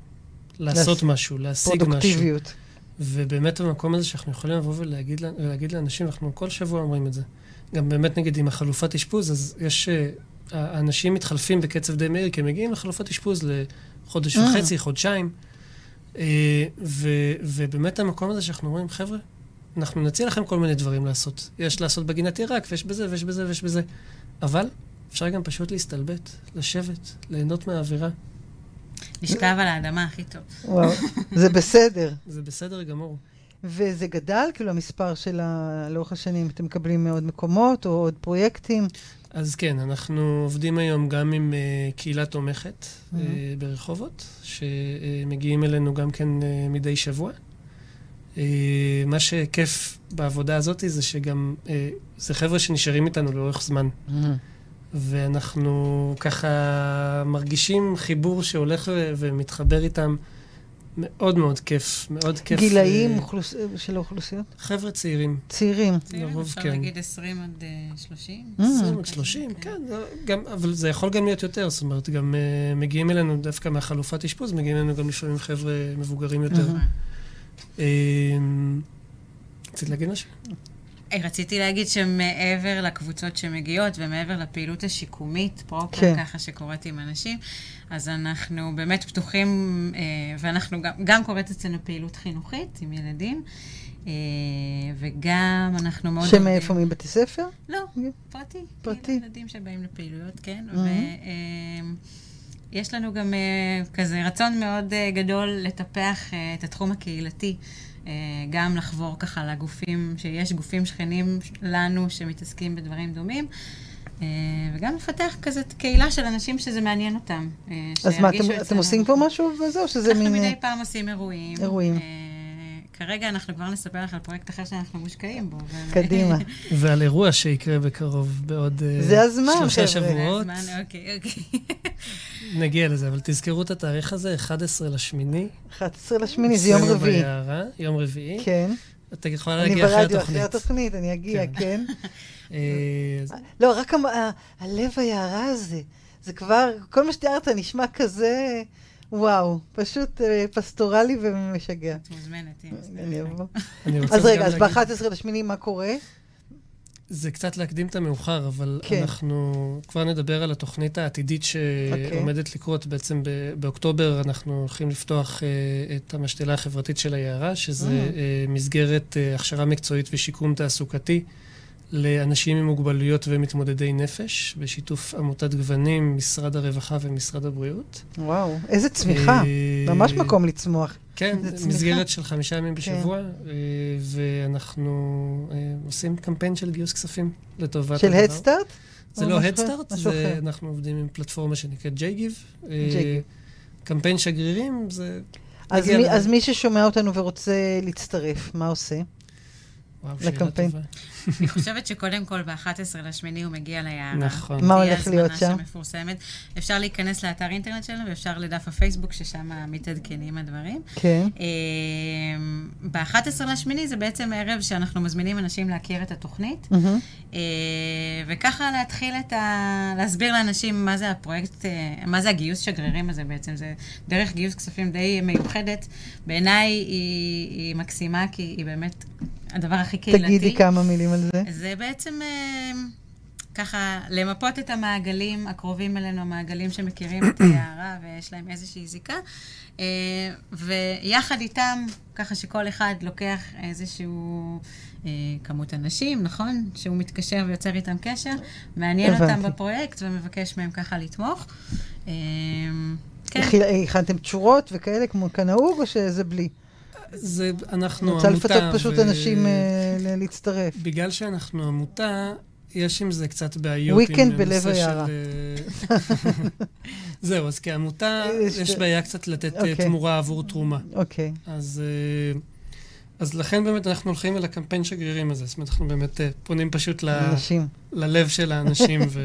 לעשות לעש- משהו, להשיג משהו. פרודוקטיביות. ובאמת במקום הזה שאנחנו יכולים לבוא ולהגיד, לה- ולהגיד לאנשים, אנחנו כל שבוע אומרים את זה. גם באמת נגיד עם החלופת אשפוז, אז יש... אה, האנשים מתחלפים בקצב די מהיר, כי הם מגיעים לחלופת אשפוז לחודש אה. וחצי, חודשיים. אה, ו- ובאמת המקום הזה שאנחנו אומרים, חבר'ה, אנחנו נציע לכם כל מיני דברים לעשות. יש לעשות בגינת ירק, ויש בזה, ויש בזה, ויש בזה. אבל אפשר גם פשוט להסתלבט, לשבת, ליהנות מהאווירה. לשכב על האדמה הכי טוב. וואו, זה בסדר. זה בסדר גמור. וזה גדל, כאילו, המספר של ה... לאורך השנים, אתם מקבלים מעוד מקומות או עוד פרויקטים? אז כן, אנחנו עובדים היום גם עם uh, קהילה תומכת uh, Mhm. ברחובות, שמגיעים אלינו גם כן uh, מדי שבוע. Uh, מה שכיף בעבודה הזאת זה שגם, uh, זה חבר'ה שנשארים איתנו לאורך זמן. ואנחנו ככה מרגישים חיבור שהולך ו- ומתחבר איתם. מאוד מאוד כיף, מאוד כיף. גילאים אה, אוכלוס... של האוכלוסיות? חבר'ה צעירים, צעירים. לרוב אפשר כן. להגיד 20 עד אה, 30? Mm. 20 עד 30, כן, זה גם, אבל זה יכול גם להיות יותר, זאת אומרת, גם uh, מגיעים אלינו דווקא מהחלופת אשפוז, מגיעים אלינו גם לפעמים חבר'ה מבוגרים יותר. Mhm. אה, רצית להגיד משהו? אה, רציתי להגיד שמעבר לקבוצות שמגיעות ומעבר לפעילות השיקומית, פרופר כן. ככה שקורית עם אנשים, אז אנחנו באמת פתוחים, אה, ואנחנו גם, גם קורית אצלנו פעילות חינוכית עם ילדים, אה, וגם אנחנו מאוד... שמאיפה, מבתי ספר? לא, כן. פרטי. פרטי. ילדים שבאים לפעילויות, כן. Mhm. ויש לנו גם אה, כזה רצון מאוד אה, גדול לטפח אה, את התחום הקהילתי. גם לחבור ככה לגופים, שיש גופים שכנים לנו שמתעסקים בדברים דומים, וגם לפתח כזה קהילה של אנשים שזה מעניין אותם. אז מה, אתם- אתם עושים פה. משהו וזה, או שזה אנחנו מין... מדי פעם עושים אירועים. אירועים. כרגע אנחנו כבר נספר לך על פרויקט אחר שאנחנו מושקעים בו. קדימה. ועל אירוע שיקרה בקרוב, בעוד אה, זה הזמן, שלושה. שבועות. הזמן, אוקיי, אוקיי. נגיע לזה, אבל תזכרו את התאריך הזה, 11 לשמיני. 11 לשמיני, זה יום רביעי. ביערה, יום רביעי. כן. אתה יכולה אני להגיע אחרי ברדיו, אחרי התוכנית. התוכנית, אני אגיע, כן. כן. אה, לא, רק הלב היערה הזה, זה כבר, כל מה שתיארת נשמע כזה, וואו, פשוט אה, פסטורלי ומשגע. את מוזמנת, אם אני אבוא. אז רגע, אז להגיד- ב-11 לשמיני מה קורה? זה קצת להקדים את המאוחר, אבל כן. אנחנו כבר נדבר על התוכנית העתידית שעומדת לקרות. בעצם ב- באוקטובר אנחנו הולכים לפתוח אה, את המשתלה החברתית של היערה, שזה Mm. אה, מסגרת אה, הכשרה מקצועית ושיקום תעסוקתי לאנשים עם מוגבלויות ומתמודדי נפש, בשיתוף עמותת גוונים, משרד הרווחה ומשרד הבריאות. וואו, איזה צמיחה. אה, ממש מקום לצמוח. כן. מסגרת של חמישה ימים כן. בשבוע, אה, ואנחנו אה, עושים קמפיין של גיוס כספים לטובת של הדבר. הדסטארט? זה לא הדסטארט. אנחנו עובדים עם פלטפורמה שנקראת JGive. קמפיין שגרירים, זה... מי-. אז מי ששומע אותנו ורוצה להצטרף, מה עושה? וואו, לקמפיין. אני חושבת שקודם כל ב-11 לשמיני הוא מגיע ליערה. נכון. מה תהיה הולך להיות הזמנה שם? שמפורסמת. אפשר להיכנס לאתר אינטרנט שלנו ואפשר לדף הפייסבוק, ששם מתעדכנים הדברים. כן. ב-11 לשמיני זה בעצם ערב שאנחנו מזמינים אנשים להכיר את התוכנית. אה, וככה להתחיל את ה... להסביר לאנשים מה זה הפרויקט, אה, מה זה הגיוס שגרירים הזה בעצם. זה דרך גיוס כספים די מיוחדת. בעיניי היא מקסימה, כי היא באמת הדבר הכי קהילתי. תגידי כמה מילים על זה. זה בעצם אה, ככה למפות את המעגלים הקרובים אלינו, המעגלים שמכירים את היערה ויש להם איזושהי זיקה, אה, ויחד איתם, ככה שכל אחד לוקח איזשהו... אה, כמות אנשים, נכון? שהוא מתקשר ויוצר איתם קשר, מעניין הבנתי. אותם בפרויקט ומבקש מהם ככה לתמוך. כן. הכנתם תשורות וכאלה כמו כנהוג, או שזה בלי? זה, אנחנו אני רוצה עמותה, לפתות פשוט ו- אנשים ל- להצטרף. בגלל שאנחנו עמותה, יש עם זה קצת בעיות. Weekend עם בלב של, היערה. זהו, אז כעמותה, יש- בעיה קצת לתת אה, אוקיי. תמורה עבור תרומה. אוקיי. אז, אה, אז לכן באמת אנחנו הולכים אל הקמפיין שגרירים הזה. זאת אומרת, אנחנו באמת פונים פשוט ל. ללב של האנשים. ו,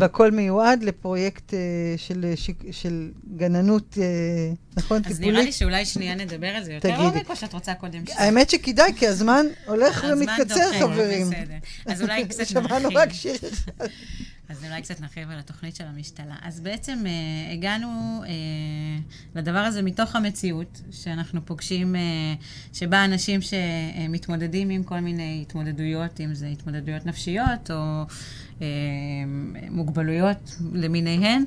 והכל מיועד לפרויקט אה, של שיק- של גננות, אה, נכון? אז טיפולית? נראה לי שאולי שנייה נדבר על זה יותר. לעומק, או שאת רוצה קודם ש... האמת שכדאי, כי הזמן הולך הזמן ומתקצר, דוחק, חברים. בסדר. אז אולי קצת שמענו נרחיב. רק שיר אחד. אז אולי קצת נרחיב על התוכנית של המשתלה. אז בעצם אה, הגענו אה, לדבר הזה מתוך המציאות, שאנחנו פוגשים, אה, שבה אנשים שמתמודדים עם כל מיני התמודדויות, אם זה התמודדויות נפשיות או אה, מוגבלויות למיניהן,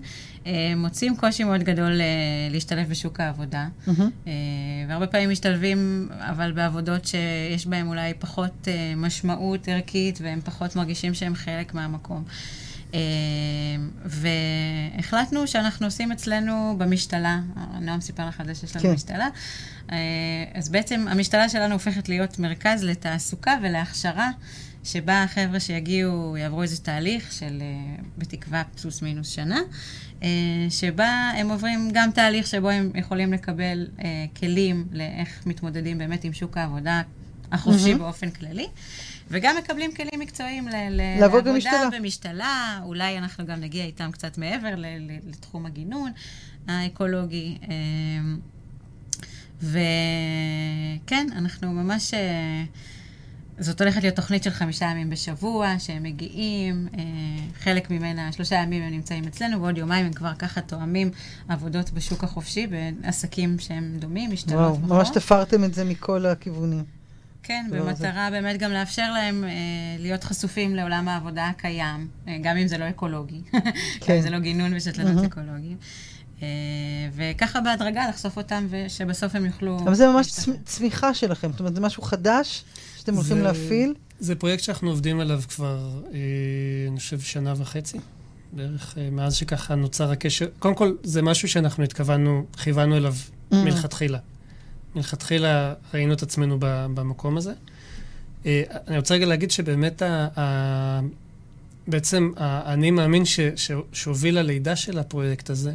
אה, מוצאים קושי מאוד גדול אה, להשתלב בשוק העבודה. מהמם. אה, והרבה פעמים משתלבים, אבל בעבודות שיש בהן אולי פחות אה, משמעות ערכית, והם פחות מרגישים שהם חלק מהמקום. אה, והחלטנו שאנחנו עושים אצלנו במשתלה, נועם סיפר לך על זה שיש לנו כן. משתלה, אה, אז בעצם המשתלה שלנו הופכת להיות מרכז לתעסוקה ולהכשרה. שבה החבר'ה שיגיעו יעברו איזה תהליך של, אה, בתקווה, פלוס מינוס שנה, אה, שבה הם עוברים גם תהליך שבו הם יכולים לקבל כלים לאיך מתמודדים באמת עם שוק העבודה החופשי מהמם. באופן כללי, וגם מקבלים כלים מקצועיים ל- ל- לעבוד לעבודה במשתלה. במשתלה, אולי אנחנו גם נגיע איתם קצת מעבר לתחום הגינון האקולוגי. אה, וכן, אנחנו ממש... אה, זאת הולכת להיות תוכנית של חמישה ימים בשבוע, שהם מגיעים, אה, חלק ממנה, שלושה ימים הם נמצאים אצלנו, ועוד יומיים הם כבר ככה תואמים עבודות בשוק החופשי, בעסקים שהם דומים, משתלות וואו. ממש תפרתם את זה מכל הכיוונים. כן, הדבר במטרה באמת גם לאפשר להם אה, להיות חשופים לעולם העבודה הקיים, אה, גם אם זה לא אקולוגי, גם כן. אם זה לא גינון ושתלנות מהמם. אקולוגיים. אה, וככה בהדרגה לחשוף אותם, ושבסוף הם יוכלו... אבל זה ממש. צמ- צמיחה שלכם, זאת אומרת, זה משהו חדש שאתם הולכים זה- להפעיל. זה פרויקט שאנחנו עובדים עליו כבר, אה, אני חושב, שנה וחצי, בערך אה, מאז שככה נוצר הקשר. קודם כל, זה משהו שאנחנו התכוונו, כיוונו אליו Mm. מלכתחילה. מלכתחילה ראינו את עצמנו במקום הזה. אה, אני רוצה רגע להגיד שבאמת, ה, ה, בעצם האני מאמין ש, ש, שהוביל הלידה של הפרויקט הזה,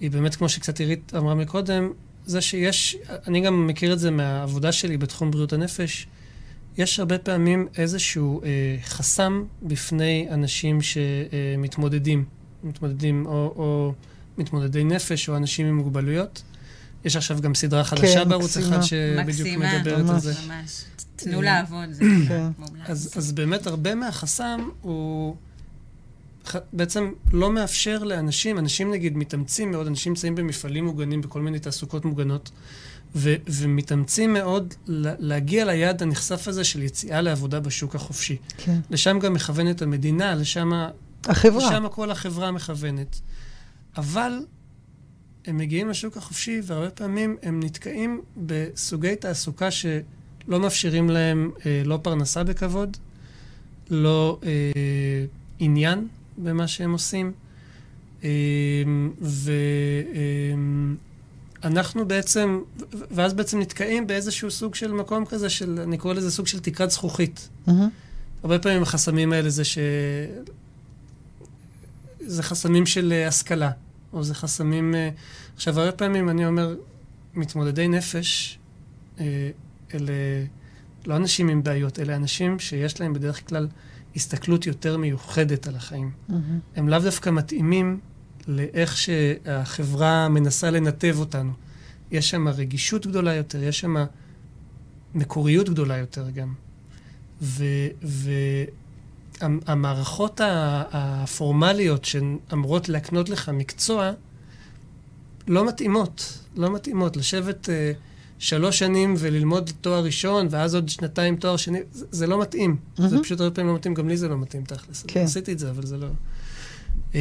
היא באמת, כמו שקצת עירית אמרה מקודם, זה שיש, אני גם מכיר את זה מהעבודה שלי בתחום בריאות הנפש, יש הרבה פעמים איזשהו אה, חסם בפני אנשים שמתמודדים, מתמודדים או, או מתמודדי נפש או אנשים עם מוגבלויות. יש עכשיו גם סדרה חדשה כן, בערוץ מקסימה. אחד שבדיוק מקסימה, מדברת על ממש. זה. ממש. תנו אה, לעבוד, זה כן. מומלץ. אז, אז באמת הרבה מהחסם הוא ח- בעצם לא מאפשר לאנשים, אנשים נגיד מתאמצים מאוד, אנשים נמצאים במפעלים מוגנים, בכל מיני תעסוקות מוגנות, ו, ומתאמצים מאוד להגיע ליעד הנכסף הזה של יציאה לעבודה בשוק החופשי. כן. לשם גם מכוונת המדינה, לשם, החברה. לשם כל החברה מכוונת. אבל הם מגיעים לשוק החופשי, והרבה פעמים הם נתקעים בסוגי תעסוקה שלא מאפשרים להם אה, לא פרנסה בכבוד, לא אה, עניין במה שהם עושים, אה, ואנחנו בעצם, ו- ואז בעצם נתקעים באיזשהו סוג של מקום כזה של, אני קורא לזה סוג של תקרת זכוכית. מהמם. הרבה פעמים החסמים האלה זה ש... זה חסמים של אה, השכלה, או זה חסמים... אה, עכשיו, הרבה פעמים אני אומר, מתמודדי נפש, אה, אלה לא אנשים עם בעיות, אלא אנשים שיש להם בדרך כלל הסתכלות יותר מיוחדת על החיים. Mm-hmm. הם לאו דווקא מתאימים לאיך שהחברה מנסה לנתב אותנו. יש שם רגישות גדולה יותר, יש שם מקוריות גדולה יותר גם. והמערכות הפורמליות שאמורות להקנות לך מקצוע, לא מתאימות. לא מתאימות. לשבת uh, שלוש שנים וללמוד תואר ראשון, ואז עוד שנתיים תואר שני, זה, זה לא מתאים. Mm-hmm. זה פשוט הרבה פעמים לא מתאים, גם לי זה לא מתאים תכלס. כן. עשיתי את זה, אבל זה לא... Uh,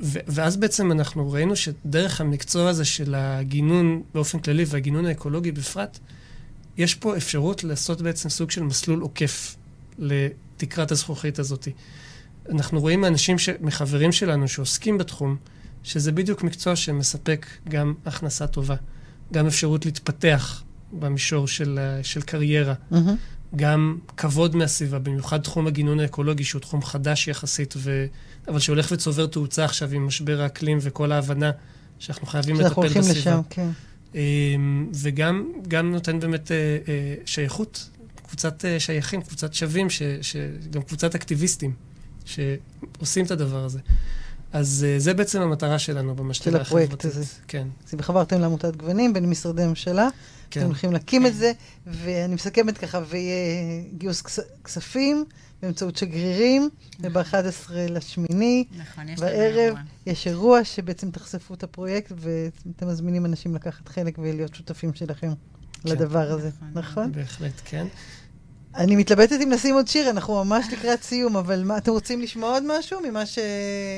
ואז בעצם אנחנו ראינו שדרך המקצוע הזה של הגינון באופן כללי והגינון האקולוגי בפרט, יש פה אפשרות לעשות בעצם סוג של מסלול עוקף לתקרת הזכוכית הזאת. אנחנו רואים אנשים, ש... מחברים שלנו שעוסקים בתחום, שזה בדיוק מקצוע שמספק גם הכנסה טובה, גם אפשרות להתפתח במישור של, של קריירה, mm-hmm. גם כבוד מהסביבה, במיוחד תחום הגינון האקולוגי, שהוא תחום חדש יחסית, ו... אבל שהולך וצובר תאוצה עכשיו עם משבר האקלים וכל ההבנה שאנחנו חייבים לטפל בסביבה. שאנחנו הולכים לשם, כן. אמ, וגם נותן באמת אה, אה, שייכות, קבוצת אה, שייכים, קבוצת שווים, ש, ש, גם קבוצת אקטיביסטים שעושים את הדבר הזה. אז זה בעצם המטרה שלנו במשתנה החברתית. של הפרויקט הזה. כן. אז חברתם לעמותת גוונים בין משרדי הממשלה. כן. אתם הולכים להקים כן. את זה, ואני מסכמת ככה, ויהיה גיוס כספים באמצעות שגרירים, וב-11 לשמיני, נכון, בערב, יש אירוע שבעצם תחשפו את הפרויקט, ואתם מזמינים אנשים לקחת חלק ולהיות שותפים שלכם כן. לדבר הזה, נכון? נכון? בהחלט, כן. אני מתלבטת אם נשים עוד שיר, אנחנו ממש לקראת סיום, אבל מה, אתם רוצים לשמוע עוד משהו ממה ש...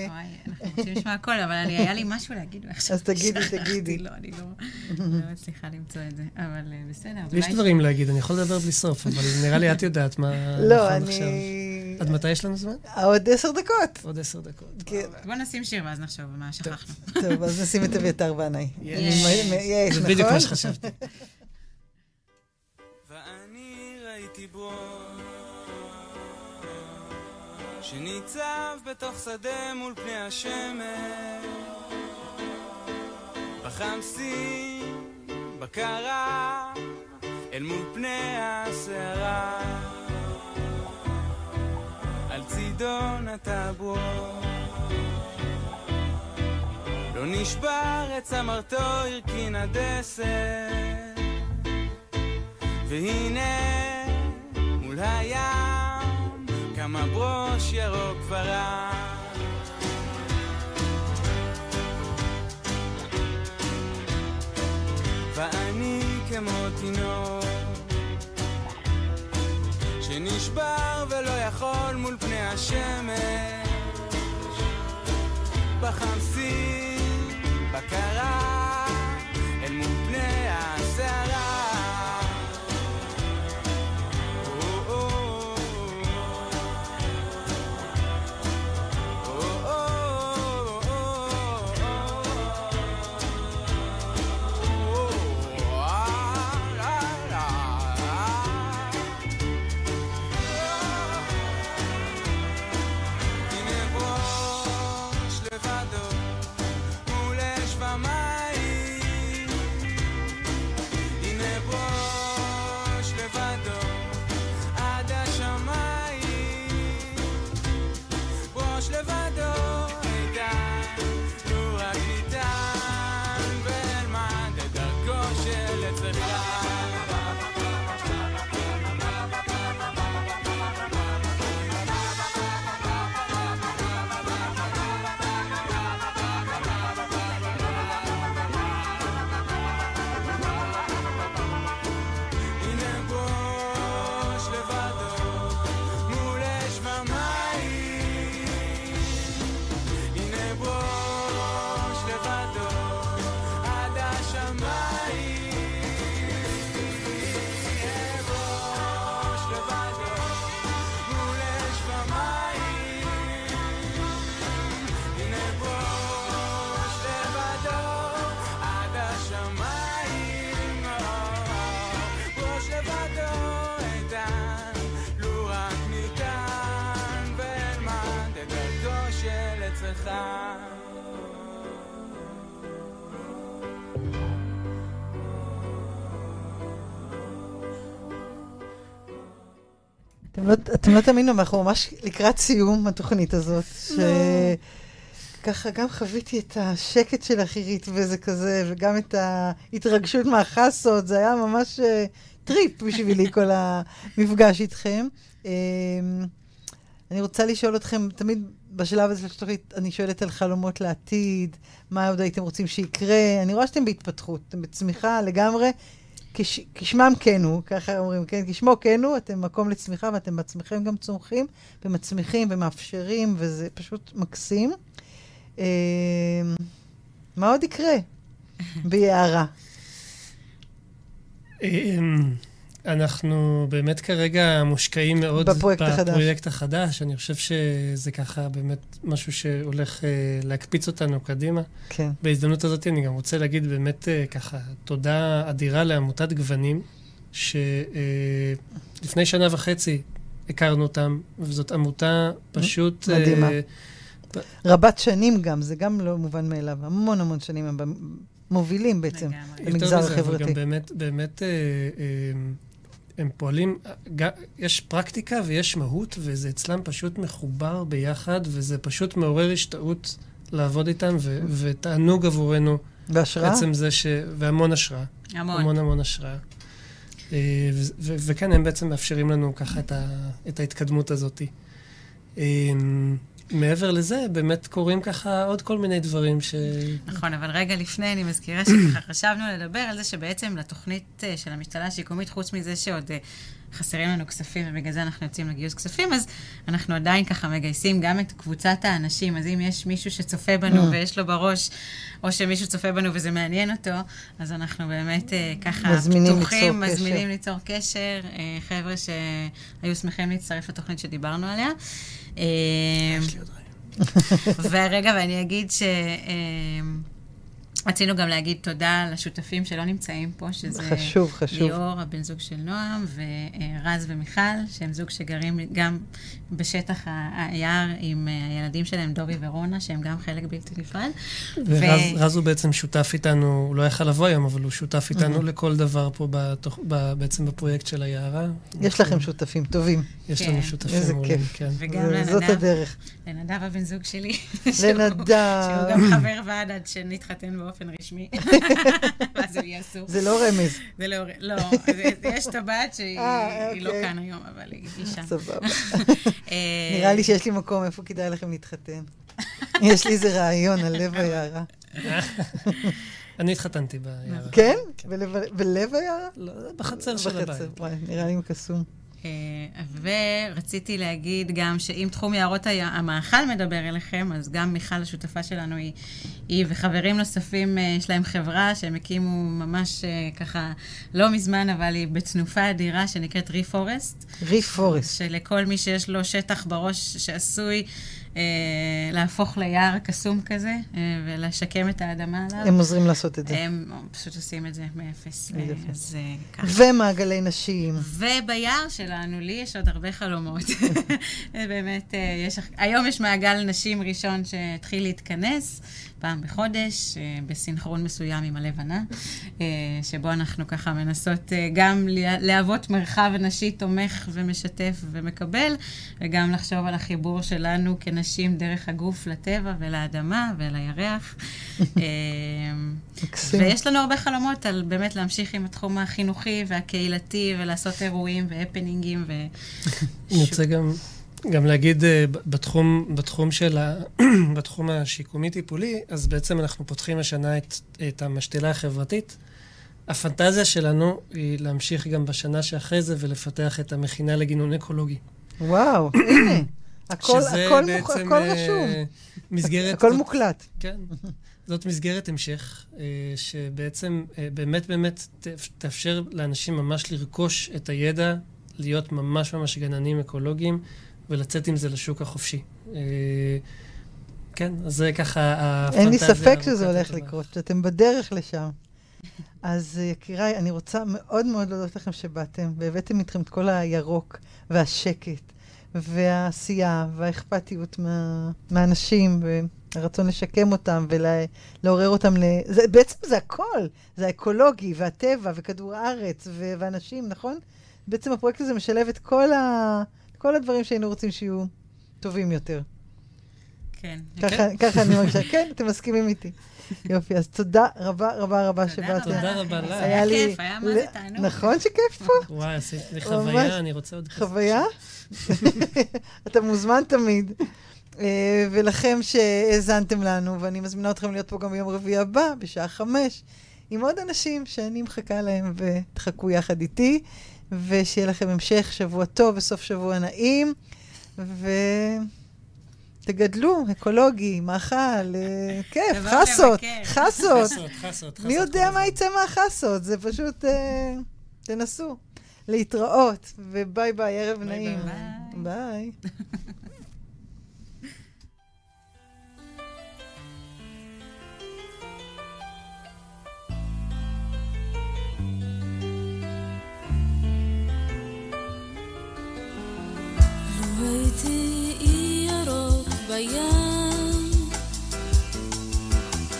וואי, אנחנו רוצים לשמוע הכל, אבל אני, היה לי משהו להגיד ועכשיו... אז תגידי, תגידי. לא, אני לא, לא מצליחה למצוא את זה, אבל אה, בסדר. יש דברים להגיד, אני יכול לדבר בלי סוף, אבל נראה לי את יודעת מה... לא, אני... עד מתי יש לנו זמן? עוד עשר דקות. עוד עשר דקות. כן. בוא נשים שיר ואז נחשוב מה שכחנו. טוב, אז נשים את אביתר וענאי. יש, זה בדיוק מה שחשבתי. שניצב בתוך שדה מול פני השמש בחמסים, בקרה, אל מול פני הסערה. על צידון הטבור לא נשבר את צמרתו, הרכין הדסת והנה מול הים כמה ברוש ירוק ורק. ואני כמו תינוק שנשבר ולא יכול מול פני השמש. בחמסים, אתם לא, אתם לא תאמינו, אנחנו ממש לקראת סיום התוכנית הזאת, לא. שככה גם חוויתי את השקט של אירית וזה כזה, וגם את ההתרגשות מהחסות, זה היה ממש אה, טריפ בשבילי כל המפגש איתכם. אמ, אני רוצה לשאול אתכם, תמיד בשלב הזה של התוכנית, אני שואלת על חלומות לעתיד, מה עוד הייתם רוצים שיקרה. אני רואה שאתם בהתפתחות, אתם בצמיחה לגמרי. כש, כשמם כן הוא, ככה אומרים, כן? כשמו כן הוא, אתם מקום לצמיחה ואתם בעצמכם גם צומחים ומצמיחים ומאפשרים, וזה פשוט מקסים. אה, מה עוד יקרה ביערה? אנחנו באמת כרגע מושקעים מאוד בפרויקט החדש. בפרויקט החדש. אני חושב שזה ככה באמת משהו שהולך אה, להקפיץ אותנו קדימה. כן. בהזדמנות הזאת אני גם רוצה להגיד באמת אה, ככה תודה אדירה לעמותת גוונים, שלפני שנה וחצי הכרנו אותם, וזאת עמותה פשוט... אה, מדהימה. רבת שנים גם, זה גם לא מובן מאליו. המון המון שנים הם מובילים בעצם לגמרי. יותר במגזר מזה, אבל החברתי. גם באמת, באמת אה, אה, הם פועלים, יש פרקטיקה ויש מהות, וזה אצלם פשוט מחובר ביחד, וזה פשוט מעורר השתאות לעבוד איתם, ו- ותענוג עבורנו. בהשראה? עצם זה ש... והמון השראה. המון. המון המון השראה. אה, ו- ו- וכן, הם בעצם מאפשרים לנו ככה את, ה- את ההתקדמות הזאת. מעבר לזה, באמת קורים ככה עוד כל מיני דברים ש... נכון, אבל רגע לפני, אני מזכירה שככה חשבנו לדבר על זה שבעצם לתוכנית אה, של המשתלה השיקומית, חוץ מזה שעוד אה, חסרים לנו כספים, ובגלל זה אנחנו יוצאים לגיוס כספים, אז אנחנו עדיין ככה מגייסים גם את קבוצת האנשים. אז אם יש מישהו שצופה בנו Mm. ויש לו בראש, או שמישהו צופה בנו וזה מעניין אותו, אז אנחנו באמת אה, ככה מזמינים פתוחים, ליצור מזמינים קשר. ליצור קשר. אה, חבר'ה שהיו שמחים להצטרף לתוכנית שדיברנו עליה. אה, יש לי עוד רעיון. ורגע, ואני אגיד ש... אמ, רצינו גם להגיד תודה לשותפים שלא נמצאים פה, שזה חשוב, חשוב. ליאור, הבן זוג של נועם, ורז ומיכל, שהם זוג שגרים גם בשטח היער עם אה, הילדים שלהם, דובי ורונה, שהם גם חלק בלתי נפרד. ורז רז הוא בעצם שותף איתנו, הוא לא יכל לבוא היום, אבל הוא שותף איתנו Mhm. לכל דבר פה בתוך, ב, בעצם בפרויקט של היערה. יש לכם שותפים טובים. יש כן. לנו שותפים איזה מעולים, כיף. כן. וגם זה- זאת לנדב, הדרך. לנדב הבן זוג שלי. לנדב. שהוא גם חבר ועד עד שנתחתן באופן רשמי. ואז הוא יהיה אסור. זה לא רמז. זה לא, לא, זה- יש טבעת שהיא אה, לא אוקיי. כאן היום, אבל היא אישה. סבבה. אה, נראה לי שיש לי מקום איפה כדאי לכם להתחתן. יש לי איזה רעיון על לב היערה. אני התחתנתי ביערה. כן? בלב- בלב היערה? לא, בחצר של. הבית. נראה לי קסום. אה, ורציתי להגיד גם שאם תחום יערות המאכל מדבר אליכם, אז גם מיכל, השותפה שלנו, היא, היא וחברים נוספים, אה, יש להם חברה שהם הקימו ממש אה, ככה לא מזמן, אבל היא בתנופה אדירה שנקראת. רי פורסט. שלכל מי שיש לו שטח בראש שעשוי להפוך ליער קסום כזה, אה, ולשקם את האדמה עליו. הם עוזרים לעשות את זה. הם פשוט עושים את זה מאפס. אה. אז אה, ככה. ומעגלי נשים. וביער שלנו, לי יש עוד הרבה חלומות. באמת, אה, יש, היום יש מעגל נשים ראשון שהתחיל להתכנס, פעם בחודש, אה, בסינכרון מסוים עם הלבנה, אה, שבו אנחנו ככה מנסות אה, גם לה- להוות מרחב נשי תומך ומשתף ומקבל, וגם לחשוב על החיבור שלנו כנשים דרך הגוף לטבע ולאדמה ולירח. ויש לנו הרבה חלומות על באמת להמשיך עם התחום החינוכי והקהילתי ולעשות אירועים והפנינגים ו... אני רוצה גם, גם להגיד, אה, בתחום, בתחום של ה... בתחום השיקומי-טיפולי, אז בעצם אנחנו פותחים השנה את, את המשתלה החברתית. הפנטזיה שלנו היא להמשיך גם בשנה שאחרי זה ולפתח את המכינה לגינון אקולוגי. וואו, הנה. הכל שזה הכל מוכ- בעצם, הכל אה, רשום. מסגרת... הכל זאת- מוקלט. כן. זאת מסגרת המשך, אה, שבעצם באמת באמת תאפשר לאנשים ממש לרכוש את הידע, להיות ממש ממש גננים אקולוגיים, ולצאת עם זה לשוק החופשי. אה, כן, אז זה ככה הפנטזיה. אין לי ספק שזה הולך. לקרות, שאתם בדרך לשם. אז אה, יקיריי, אני רוצה מאוד מאוד להודות לכם שבאתם, והבאתם איתכם את כל הירוק והשקט, והעשייה, והאכפתיות מה, מהאנשים, והרצון לשקם אותם ולעורר אותם ל... זה, בעצם זה הכל, זה האקולוגי, והטבע, וכדור הארץ, ו- ואנשים, נכון? בעצם הפרויקט הזה משלב את כל, ה... כל הדברים שהיינו רוצים שיהיו טובים יותר. כן. ככה, אני מרגישה. כן, אתם מסכימים איתי. יופי, אז תודה רבה רבה רבה שבאתם. תודה רבה לך. היה לי... כיף, היה מה זה תענוג. נכון שכיף פה? וואי, עשית לי. חוויה, אני רוצה עוד... חוויה? אתה מוזמן תמיד. אה, ולכם שהאזנתם לנו, ואני מזמינה אתכם להיות פה גם ביום רביעי הבא, בשעה חמש, עם עוד אנשים שאני מחכה להם ותחכו יחד איתי, ושיהיה לכם המשך שבוע טוב וסוף שבוע נעים, ותגדלו, אקולוגי, מאכל, אה, כיף, חסות. חסות. מי יודע מה. יצא מהחסות? זה פשוט... אה, תנסו. להתראות, וביי ביי, ערב ביי נעים. ביי. ביי. הייתי אי ירוק בים,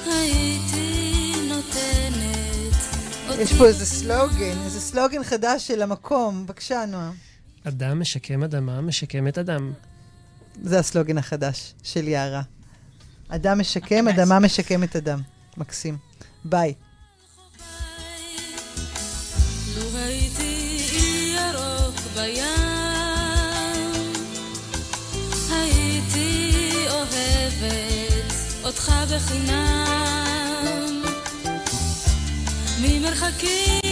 הייתי נותנת יש פה איזה סלוגן, איזה סלוגן חדש של המקום. בבקשה, נועה. אדם משקם אדמה, משקם את אדם. זה הסלוגן החדש של יערה. אדם משקם. אדמה משקמת אדם. מקסים. ביי. בחינם. ממרחקים